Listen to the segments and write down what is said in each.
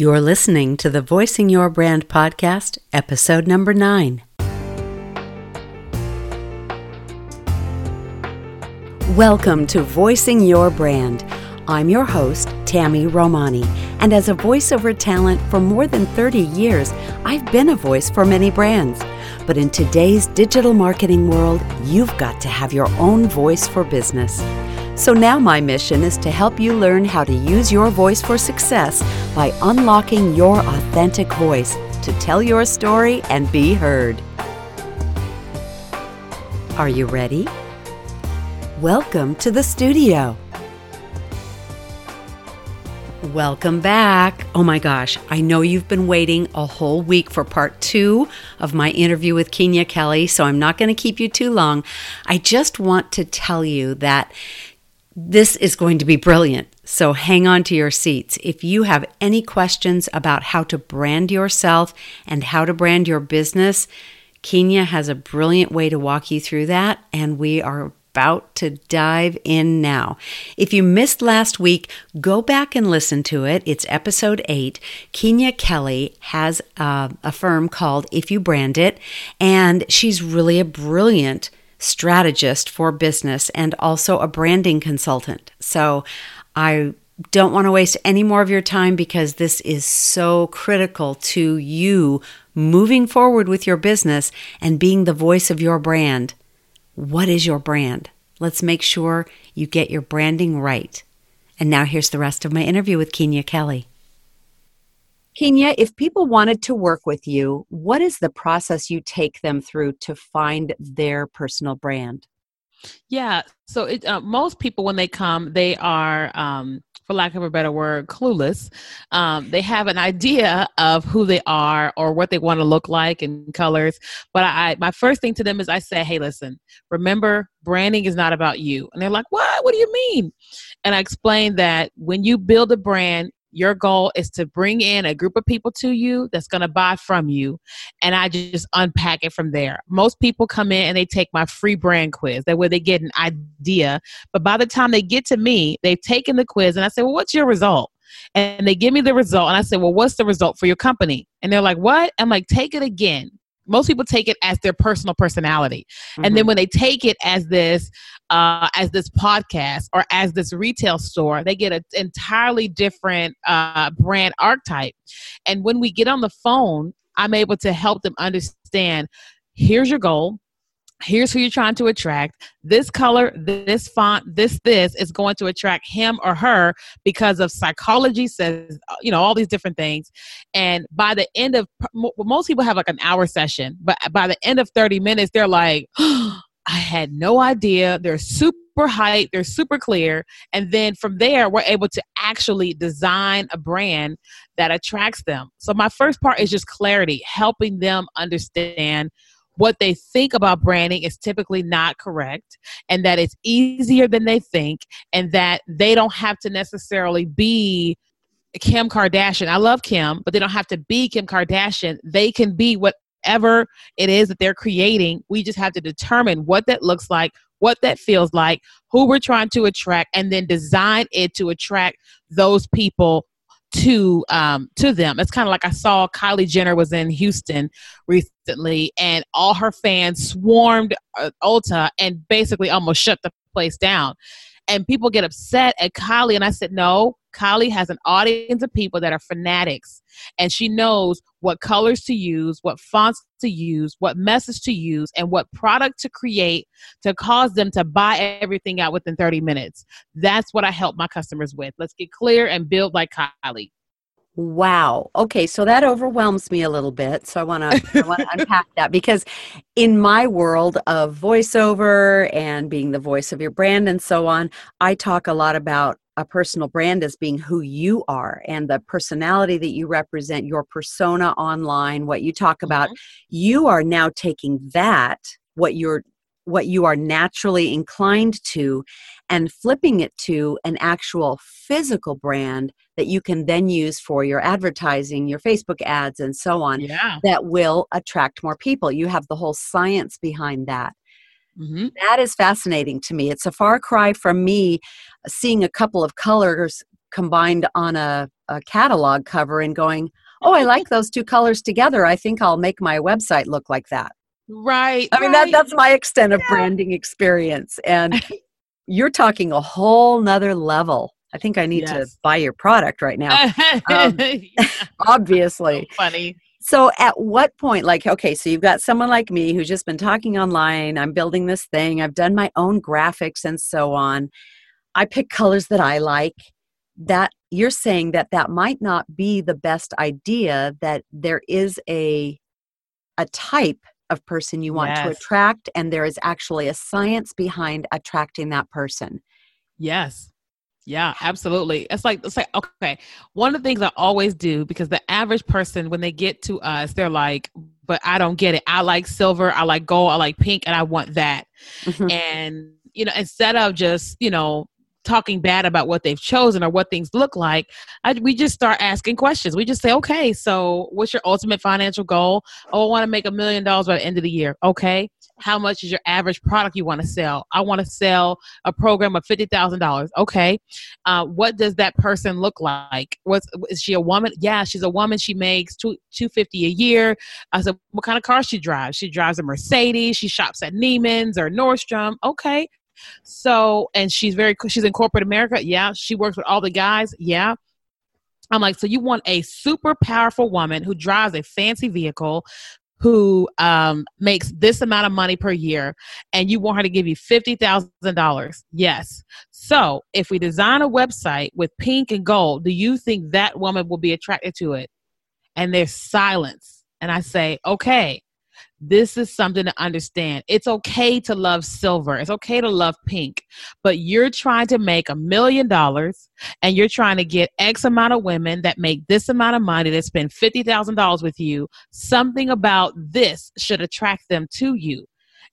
You're listening to the Voicing Your Brand podcast, episode number nine. Welcome to Voicing Your Brand. I'm your host, Tami Romani, and as a voiceover talent for more than 30 years, I've been a voice for many brands. But in today's digital marketing world, you've got to have your own voice for business. So now my mission is to help you learn how to use your voice for success by unlocking your authentic voice to tell your story and be heard. Are you ready? Welcome to the studio. Welcome back. Oh my gosh, I know you've been waiting a whole week for part two of my interview with Keenya Kelly, so I'm not going to keep you too long. I just want to tell you that this is going to be brilliant. So hang on to your seats. If you have any questions about how to brand yourself and how to brand your business, Keenya has a brilliant way to walk you through that, and we are about to dive in now. If you missed last week, go back and listen to it. It's episode eight. Keenya Kelly has uh, a firm called If You Brand It, and she's really a brilliant strategist for business and also a branding consultant. So I don't want to waste any more of your time because this is so critical to you moving forward with your business and being the voice of your brand. What is your brand? Let's make sure you get your branding right. And now here's the rest of my interview with Keenya Kelly. Keenya, if people wanted to work with you, what is the process you take them through to find their personal brand? Yeah, so it, uh, most people when they come, they are, um, for lack of a better word, clueless. Um, they have an idea of who they are or what they want to look like in colors. But I, my first thing to them is I say, "Hey, listen, remember, branding is not about you." And they're like, "What? What do you mean?" And I explain that when you build a brand, your goal is to bring in a group of people to you that's going to buy from you and i just unpack it from there. Most people come in and they take my free brand quiz. That way they get an idea. But by the time they get to me they've taken the quiz and i say well what's your result? And they give me the result and i say well what's the result for your company? And they're like what? I'm like take it again. Most people take it as their personal personality. Mm-hmm. and then mm-hmm. when they take it as this uh, as this podcast or as this retail store they get an entirely different uh, brand archetype. And when we get on the phone i'm able to help them understand here's your goal. Here's who you're trying to attract. This color this font this this is going to attract him or her because of psychology says you know all these different things. And by the end of most people have like an hour session but by the end of 30 minutes they're like oh, i had no idea they're super hype they're super clear and then from there we're able to actually design a brand that attracts them so my first part is just clarity helping them understand what they think about branding is typically not correct and that it's easier than they think and that they don't have to necessarily be Kim Kardashian. I love Kim, but they don't have to be Kim Kardashian. They can be whatever it is that they're creating. We just have to determine what that looks like, what that feels like, who we're trying to attract, and then design it to attract those people to um to them it's kind of like i saw kylie jenner was in houston recently and all her fans swarmed uh, ulta and basically almost shut the place down and people get upset at Kylie. And I said, no, Kylie has an audience of people that are fanatics, and she knows what colors to use, what fonts to use, what message to use, and what product to create to cause them to buy everything out within 30 minutes. That's what I help my customers with. Let's get clear and build like Kylie. Wow. Okay, so that overwhelms me a little bit. So I want to I want to unpack that because in my world of voiceover and being the voice of your brand and so on, I talk a lot about a personal brand as being who you are and the personality that you represent, your persona online, what you talk about. Mm-hmm. You are now taking that what you're what you are naturally inclined to and flipping it to an actual physical brand that you can then use for your advertising, your Facebook ads, and so on yeah. that will attract more people. You have the whole science behind that. Mm-hmm. That is fascinating to me. It's a far cry from me seeing a couple of colors combined on a, a catalog cover and going, "Oh, I like those two colors together. I think I'll make my website look like that." Right. I mean, right. that that's my extent of Yeah. branding experience, and you're talking a whole nother level. I think I need to buy your product right now. um, obviously. so funny. So at what point, like, okay, so you've got someone like me who's just been talking online, I'm building this thing, I've done my own graphics and so on. I pick colors that I like. That you're saying that that might not be the best idea, that there is a a type of person you want to attract, and there is actually a science behind attracting that person. Yes. Yeah, absolutely. It's like it's like okay. One of the things I always do because the average person when they get to us, they're like, "But I don't get it. I like silver, I like gold, I like pink, and I want that." Mhm. and you know instead of just you know talking bad about what they've chosen or what things look like I, we just start asking questions we just say okay so what's your ultimate financial goal oh i want to make a million dollars by the end of the year okay how much is your average product you want to sell i want to sell a program of $50000 okay uh, what does that person look like What's, is she a woman yeah she's a woman she makes two, 250 a year I said, what kind of car she drives? She drives a Mercedes. She shops at Neiman's or Nordstrom. Okay. So, and she's very, she's in corporate America. Yeah. She works with all the guys. Yeah. I'm like, so you want a super powerful woman who drives a fancy vehicle, who um, makes this amount of money per year, and you want her to give you $50,000? Yes. So if we design a website with pink and gold, do you think that woman will be attracted to it? And there's silence. And I say, okay, this is something to understand. It's okay to love silver. It's okay to love pink, but you're trying to make a million dollars and you're trying to get X amount of women that make this amount of money that spend $50,000 with you. Something about this should attract them to you.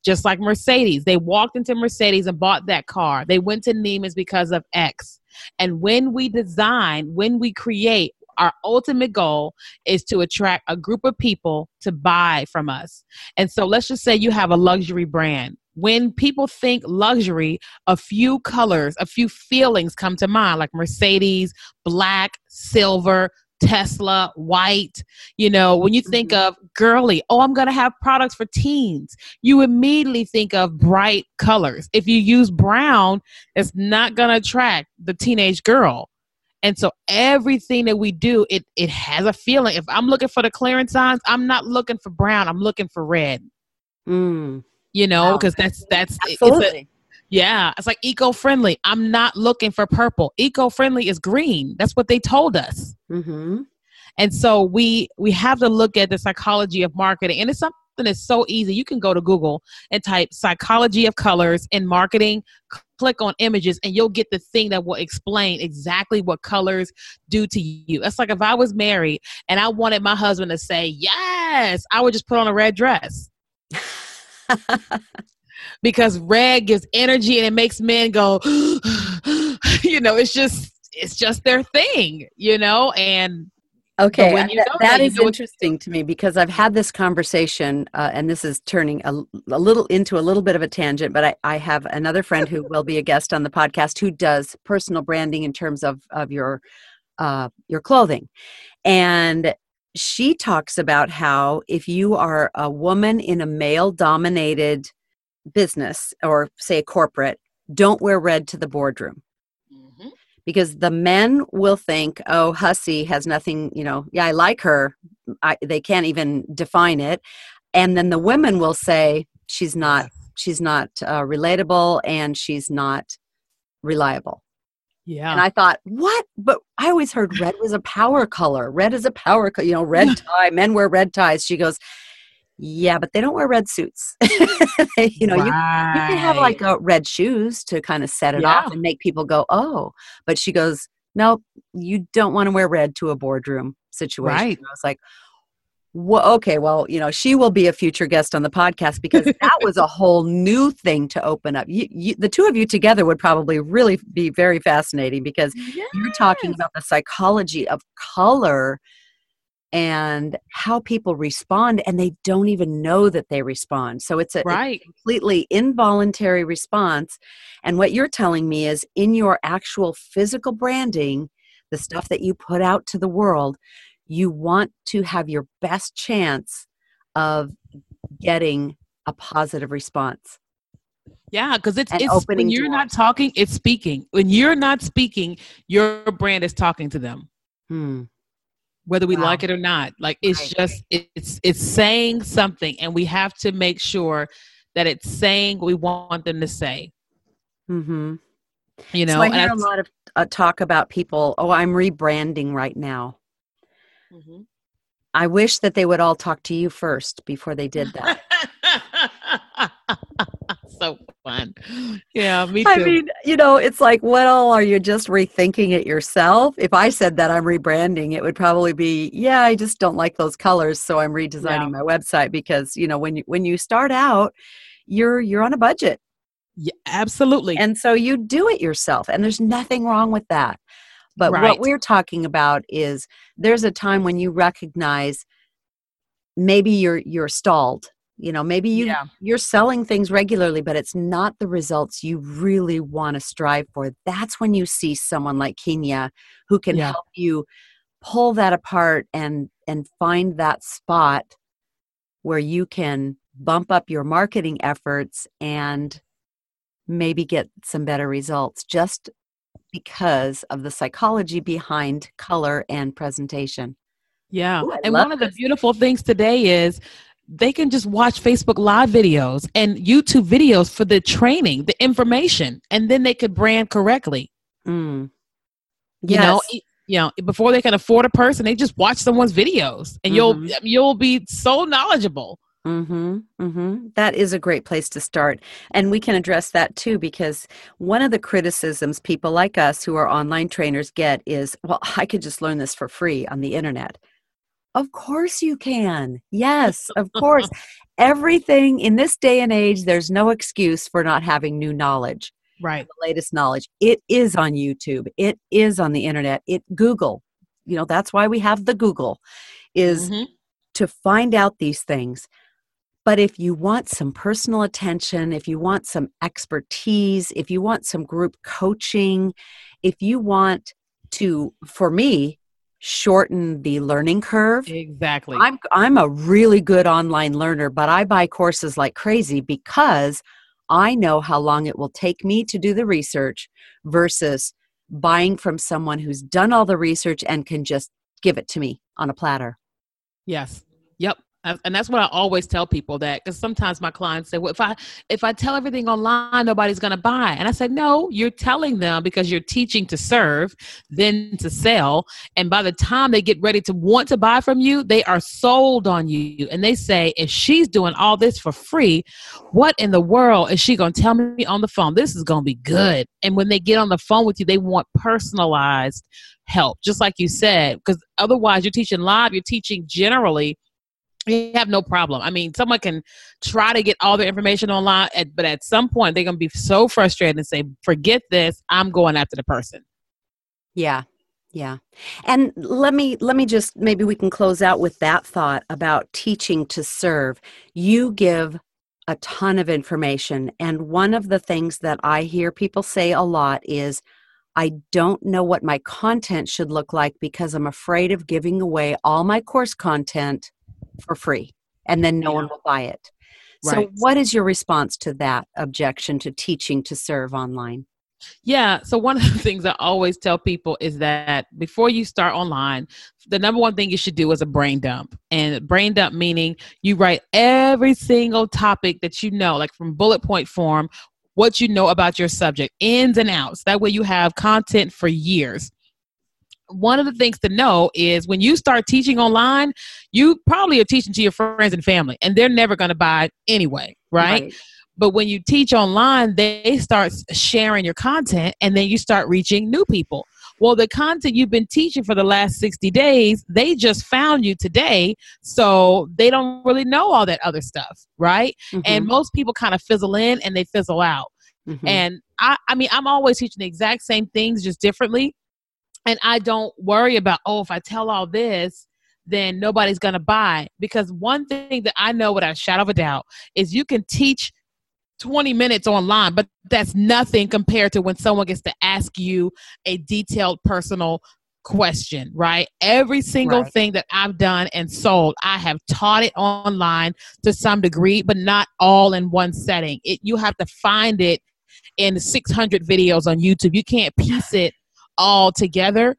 Just like Mercedes, they walked into Mercedes and bought that car. They went to Neiman's because of X. And when we design, when we create, our ultimate goal is to attract a group of people to buy from us. And so let's just say you have a luxury brand. When people think luxury, a few colors, a few feelings come to mind, like Mercedes, black, silver, Tesla, white. You know, when you think mm-hmm. of girly, oh, I'm going to have products for teens, you immediately think of bright colors. If you use brown, it's not going to attract the teenage girl. And so everything that we do, it it has a feeling. If I'm looking for the clearance signs, I'm not looking for brown. I'm looking for red. Mm, You know, Wow. because that's that's it's a- absolutely. yeah. It's like eco-friendly. I'm not looking for purple. Eco-friendly is green. That's what they told us. hmm And so we we have to look at the psychology of marketing, and it's something that's so easy. You can go to Google and type psychology of colors in marketing, click on images, and you'll get the thing that will explain exactly what colors do to you. It's like if I was married and I wanted my husband to say yes, I would just put on a red dress because red gives energy and it makes men go. you know, it's just it's just their thing. You know, and Okay, I- that- that is interesting to me because I've had this conversation, uh, and this is turning a, a little into a little bit of a tangent. But I, I have another friend who will be a guest on the podcast who does personal branding in terms of of your uh, your clothing, and she talks about how if you are a woman in a male dominated business or say a corporate, don't wear red to the boardroom. Because the men will think, oh, Hussy has nothing, you know, yeah, I like her. I, they can't even define it. And then the women will say, she's not, she's not uh, relatable and she's not reliable. Yeah. And I thought, what? But I always heard red was a power color. Red is a power, co- you know, red tie. Men wear red ties. She goes, yeah, but they don't wear red suits. They- you know, you you can have like Right. red shoes to kind of set it off and make people go, oh. But she goes, no, you don't want to wear red to a boardroom situation. Right. And I was like, well, okay, well, you know, she will be a future guest on the podcast because that was a whole new thing to open up. You, you, the two of you together would probably really be very fascinating because you're talking about the psychology of color and how people respond and they don't even know that they respond so it's a, it's a completely involuntary response and what you're telling me is in your actual physical branding the stuff that you put out to the world, you want to have your best chance of getting a positive response. Yeah, because it's, it's when you're doors. not talking, it's speaking. When you're not speaking, your brand is talking to them. Hmm. Whether we wow. like it or not, like it's right. just it's it's saying something, and we have to make sure that it's saying what we want them to say. Mm hmm. You know, so I hear a lot of uh, talk about people. Oh, I'm rebranding right now. Mm-hmm. I wish that they would all talk to you first before they did that. Yeah, me too. I mean, you know, it's like, well, are you just rethinking it yourself? If I said that I'm rebranding, it would probably be, yeah, I just don't like those colors, so I'm redesigning yeah. my website because, you know, when you when you start out, you're you're on a budget. Yeah, absolutely. And so you do it yourself, and there's nothing wrong with that. But right. what we're talking about is there's a time when you recognize maybe you're you're stalled you know maybe you yeah. you're selling things regularly but it's not the results you really want to strive for that's when you see someone like keenya who can yeah. help you pull that apart and and find that spot where you can bump up your marketing efforts and maybe get some better results just because of the psychology behind color and presentation yeah. Ooh, and one of the beautiful things today is they can just watch Facebook live videos and YouTube videos for the training, the information, and then they could brand correctly. Mm. Yes. You know, you know, before they can afford a person, they just watch someone's videos and mm-hmm. you'll you'll be so knowledgeable. Mm-hmm, mm-hmm. That is a great place to start. And we can address that too, because one of the criticisms people like us who are online trainers get is, well, I could just learn this for free on the internet. Of course you can. Yes, of course. Everything in this day and age, there's no excuse for not having new knowledge. Right. The latest knowledge. It is on YouTube. It is on the internet. It Google. You know, that's why we have the Google is mm-hmm. to find out these things. But if you want some personal attention, if you want some expertise, if you want some group coaching, if you want to, for me, shorten the learning curve. Exactly. I'm I'm a really good online learner, but I buy courses like crazy because I know how long it will take me to do the research versus buying from someone who's done all the research and can just give it to me on a platter. Yes. Yep and that's what I always tell people that because sometimes my clients say, "Well, if I if I tell everything online, nobody's going to buy." And I said, "No, you're telling them because you're teaching to serve, then to sell, and by the time they get ready to want to buy from you, they are sold on you, and they say, if she's doing all this for free, what in the world is she going to tell me on the phone? This is going to be good." And when they get on the phone with you, they want personalized help, just like you said, because otherwise you're teaching live, you're teaching generally you have no problem. I mean, someone can try to get all their information online, but at some point they're going to be so frustrated and say, "Forget this. I'm going after the person." Yeah. Yeah. And let me let me just maybe we can close out with that thought about teaching to serve. You give a ton of information and one of the things that I hear people say a lot is I don't know what my content should look like because I'm afraid of giving away all my course content for free and then no yeah. one will buy it. Right. So, what is your response to that objection to teaching to serve online? Yeah. So, one of the things I always tell people is that before you start online, the number one thing you should do is a brain dump. And brain dump meaning you write every single topic that you know, like from bullet point form, what you know about your subject, ins and outs. That way you have content for years one of the things to know is when you start teaching online, you probably are teaching to your friends and family, and they're never going to buy anyway, right? right? But when you teach online, they start sharing your content, and then you start reaching new people. Well, the content you've been teaching for the last 60 days, they just found you today. So they don't really know all that other stuff, right? Mm-hmm. And most people kind of fizzle in and they fizzle out. Mm-hmm. And I, I mean, I'm always teaching the exact same things, just differently and I don't worry about, oh, if I tell all this, then nobody's going to buy. Because one thing that I know without a shadow of a doubt is you can teach 20 minutes online, but that's nothing compared to when someone gets to ask you a detailed personal question, right? Every single Right. thing that I've done and sold, I have taught it online to some degree, but not all in one setting. It you have to find it in 600 videos on YouTube. You can't piece it all together.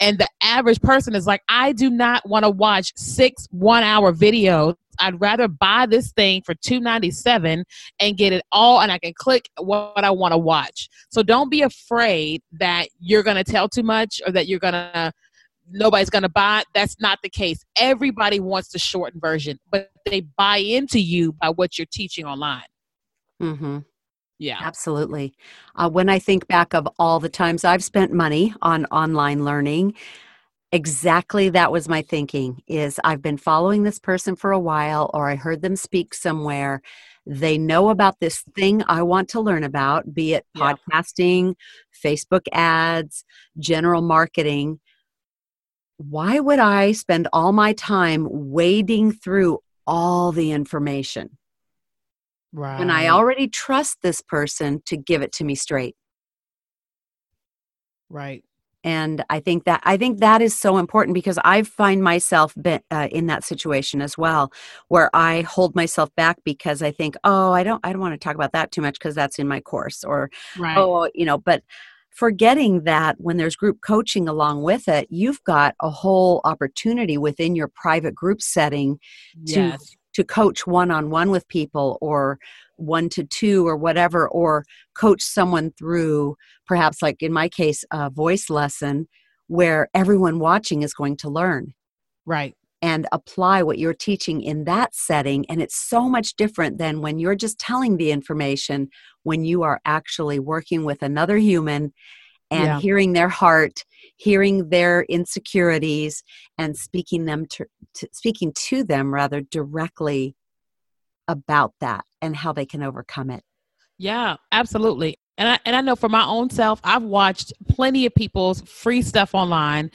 And the average person is like, I do not want to watch six one hour videos. I'd rather buy this thing for two ninety seven and get it all, and I can click what I want to watch. So don't be afraid that you're going to tell too much or that you're going to nobody's going to buy. That's not the case. Everybody wants the shortened version, but they buy into you by what you're teaching online. Mm-hmm. Yeah. Absolutely. Uh, when I think back of all the times I've spent money on online learning, exactly that was my thinking is I've been following this person for a while or I heard them speak somewhere. They know about this thing I want to learn about, be it Yeah. podcasting, Facebook ads, general marketing. Why would I spend all my time wading through all the information? Right. when I already trust this person to give it to me straight. right. And I think that I think that is so important because I find myself be, uh, in that situation as well, where I hold myself back because I think, oh, I don't, I don't want to talk about that too much because that's in my course, or Right. oh, you know, but forgetting that when there's group coaching along with it, you've got a whole opportunity within your private group setting yes. to coach one on one with people or one to two or whatever, or coach someone through perhaps, like in my case, a voice lesson where everyone watching is going to learn Right. and apply what you're teaching in that setting. And it's so much different than when you're just telling the information, when you are actually working with another human and Yeah. hearing their heart, hearing their insecurities, and speaking them to, to speaking to them rather directly about that and how they can overcome it. Yeah, absolutely. And I and I know for my own self, I've watched plenty of people's free stuff online,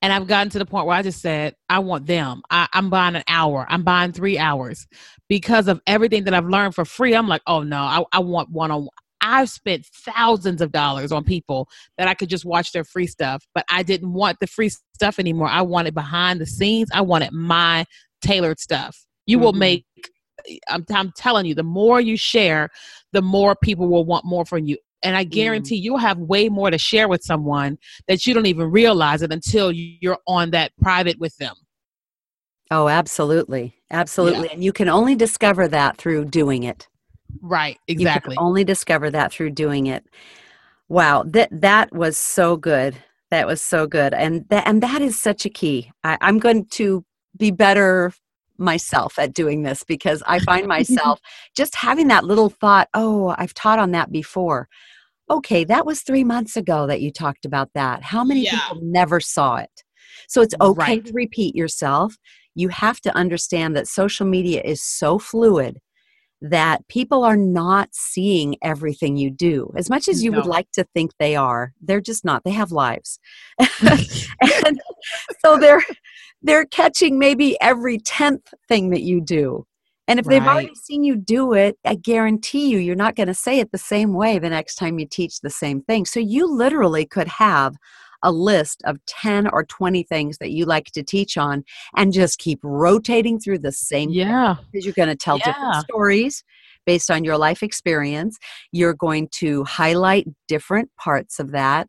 and I've gotten to the point where I just said, I want them. I, I'm buying an hour. I'm buying three hours because of everything that I've learned for free. I'm like, oh no, I, I want one on. I've spent thousands of dollars on people that I could just watch their free stuff, but I didn't want the free stuff anymore. I wanted behind the scenes. I wanted my tailored stuff. You will Mhm. make. I'm, I'm telling you, the more you share, the more people will want more from you. And I guarantee you'll have way more to share with someone that you don't even realize it until you're on that private with them. Oh, absolutely. Absolutely. And you can only discover that through doing it. Right, exactly. can only discover that through doing it. Wow, that that was so good. That was so good, and that and that is such a key. I, I'm going to be better myself at doing this because I find myself just having that little thought. Oh, I've taught on that before. Okay, that was three months ago that you talked about that. How many Yeah. people never saw it? So it's okay Right. to repeat yourself. You have to understand that social media is so fluid that people are not seeing everything you do. As much as you would like to think they are they're just not. They have lives. And so they're they're catching maybe every 10th thing that you do. And if they've already seen you do it i guarantee you you're not going to say it the same way the next time you teach the same thing. So you literally could have a list of 10 or 20 things that you like to teach on and just keep rotating through the same yeah, because you're going to tell Yeah. different stories based on your life experience. You're going to highlight different parts of that.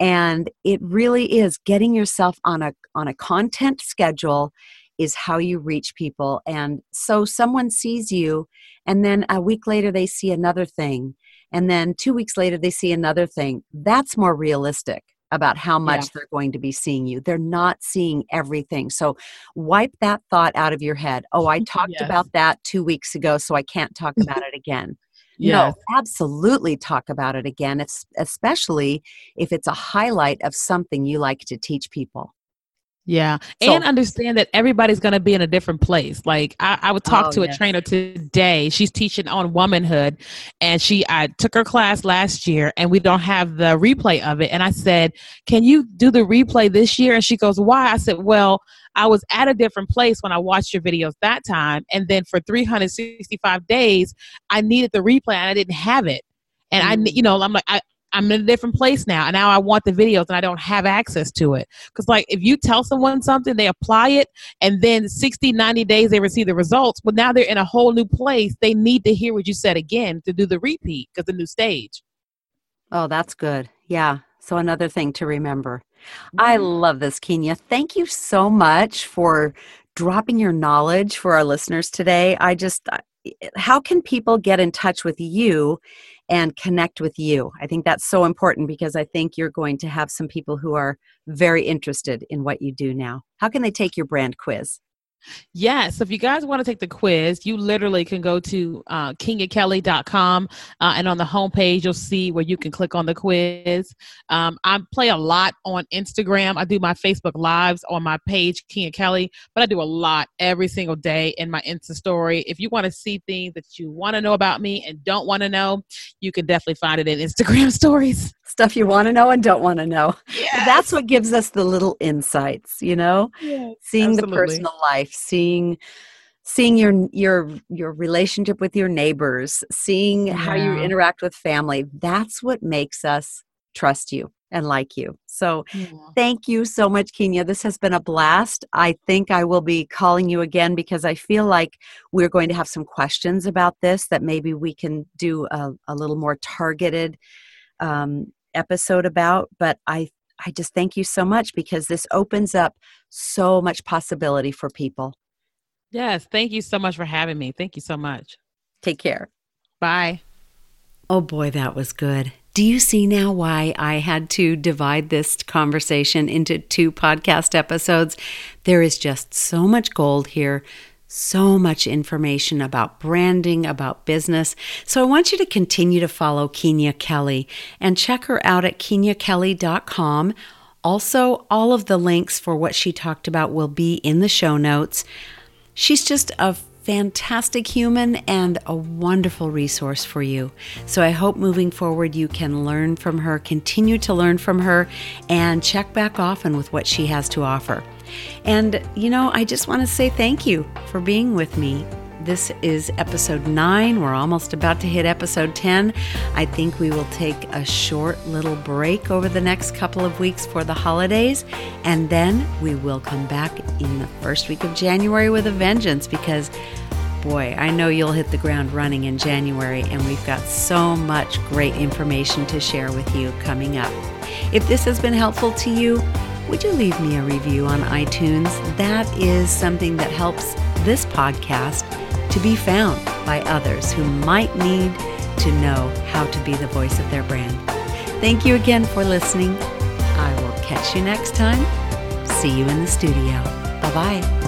And it really is getting yourself on a on a content schedule is how you reach people. And so someone sees you and then a week later they see another thing. And then two weeks later they see another thing. That's more realistic about how much Yeah. they're going to be seeing you. They're not seeing everything. So wipe that thought out of your head. Oh, I talked Yes. about that two weeks ago, so I can't talk about it again. yes. No, absolutely talk about it again, es- especially if it's a highlight of something you like to teach people. Yeah. So- and understand that everybody's going to be in a different place. Like I, I would talk Oh, to yes. a trainer today. She's teaching on womanhood and she, I took her class last year and we don't have the replay of it. And I said, can you do the replay this year? And she goes, why? I said, well, I was at a different place when I watched your videos that time. And then for 365 days, I needed the replay and I didn't have it. And I, Mm. ne- you know, I'm like, I, I'm in a different place now, and now I want the videos, and I don't have access to it. Because, like, if you tell someone something, they apply it, and then 60, 90 days they receive the results. But now they're in a whole new place. They need to hear what you said again to do the repeat because the new stage. Oh, that's good. Yeah. So, another thing to remember. I Mhm. love this, Keenya. Thank you so much for dropping your knowledge for our listeners today. I just, how can people get in touch with you and connect with you? I think that's so important because I think you're going to have some people who are very interested in what you do now. How can they take your brand quiz? Yeah, so if you guys want to take the quiz, you literally can go to uh, keenyakelly.com uh, and on the homepage, you'll see where you can click on the quiz. Um, I play a lot on Instagram. I do my Facebook Lives on my page, Keenya Kelly, but I do a lot every single day in my Insta story. If you want to see things that you want to know about me and don't want to know, you can definitely find it in Instagram stories. Stuff you want to know and don't want to know. Yeah, That's what gives us the little insights, you know? seeing the personal life seeing seeing your your your relationship with your neighbors seeing how you interact with family that's what makes us trust you and like you. So thank you so much keenya. This has been a blast. I think i will be calling you again because i feel like we're going to have some questions about this that maybe we can do a, a little more targeted um, episode about but i i just thank you so much because this opens up so much possibility for people Yes, thank you so much for having me. Thank you so much. take care Bye. Oh boy, that was good. Do you see now why I had to divide this conversation into two podcast episodes? There is just so much gold here, so much information about branding, about business. So I want you to continue to follow Keenya Kelly and check her out at keenyakelly.com. Also, all of the links for what she talked about will be in the show notes. She's just a fantastic human and a wonderful resource for you. So I hope moving forward you can learn from her, continue to learn from her, and check back often with what she has to offer. And, you know, I just want to say thank you for being with me. This is episode nine. We're almost about to hit episode 10. I think we will take a short little break over the next couple of weeks for the holidays, and then we will come back in the first week of January with a vengeance because, boy, I know you'll hit the ground running in January, and we've got so much great information to share with you coming up. If this has been helpful to you, would you leave me a review on iTunes? That is something that helps this podcast to be found by others who might need to know how to be the voice of their brand. Thank you again for listening. I will catch you next time. See you in the studio. Bye bye.